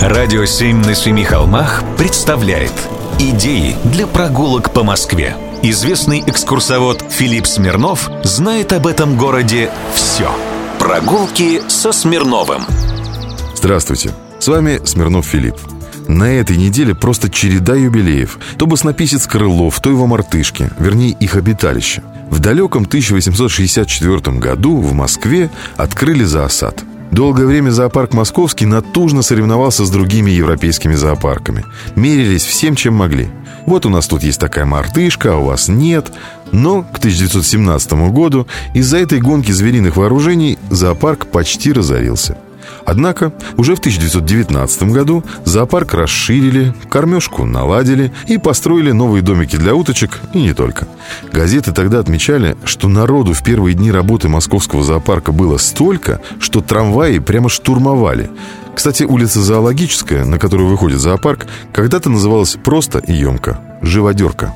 Радио «Семь на семи холмах» представляет Идеи для прогулок по Москве. Известный экскурсовод Филипп Смирнов знает об этом городе все. Прогулки со Смирновым. Здравствуйте, с вами Смирнов Филипп. На этой неделе просто череда юбилеев. То баснописец Крылов, то его мартышки, вернее их обиталище. В далеком 1864 году в Москве открыли зоосад – Долгое время зоопарк московский натужно соревновался с другими европейскими зоопарками. Мерились всем, чем могли. Вот у нас тут есть такая мартышка, а у вас нет. Но к 1917 году из-за этой гонки звериных вооружений зоопарк почти разорился. Однако уже в 1919 году зоопарк расширили, кормежку наладили и построили новые домики для уточек и не только. Газеты тогда отмечали, что народу в первые дни работы московского зоопарка было столько, что трамваи прямо штурмовали. Кстати, улица Зоологическая, на которую выходит зоопарк, когда-то называлась просто и емко – «Живодерка».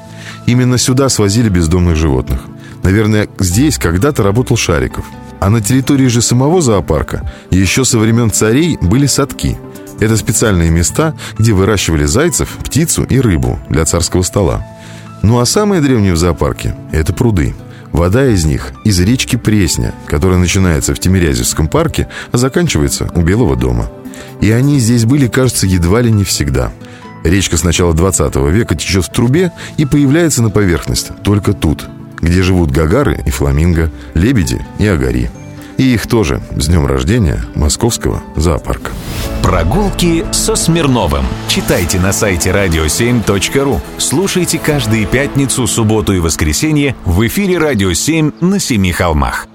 Именно сюда свозили бездомных животных. Наверное, здесь когда-то работал Шариков – а на территории же самого зоопарка еще со времен царей были садки. Это специальные места, где выращивали зайцев, птицу и рыбу для царского стола. Ну а самые древние в зоопарке – это пруды. Вода из них из речки Пресня, которая начинается в Тимирязевском парке, а заканчивается у Белого дома. И они здесь были, кажется, едва ли не всегда. Речка с начала 20 века течет в трубе и появляется на поверхности только тут – где живут гагары и фламинго, лебеди и агари. И их тоже с днем рождения Московского зоопарка. Прогулки со Смирновым. Читайте на сайте radio7.ru. Слушайте каждые пятницу, субботу и воскресенье в эфире «Радио 7» на Семи холмах.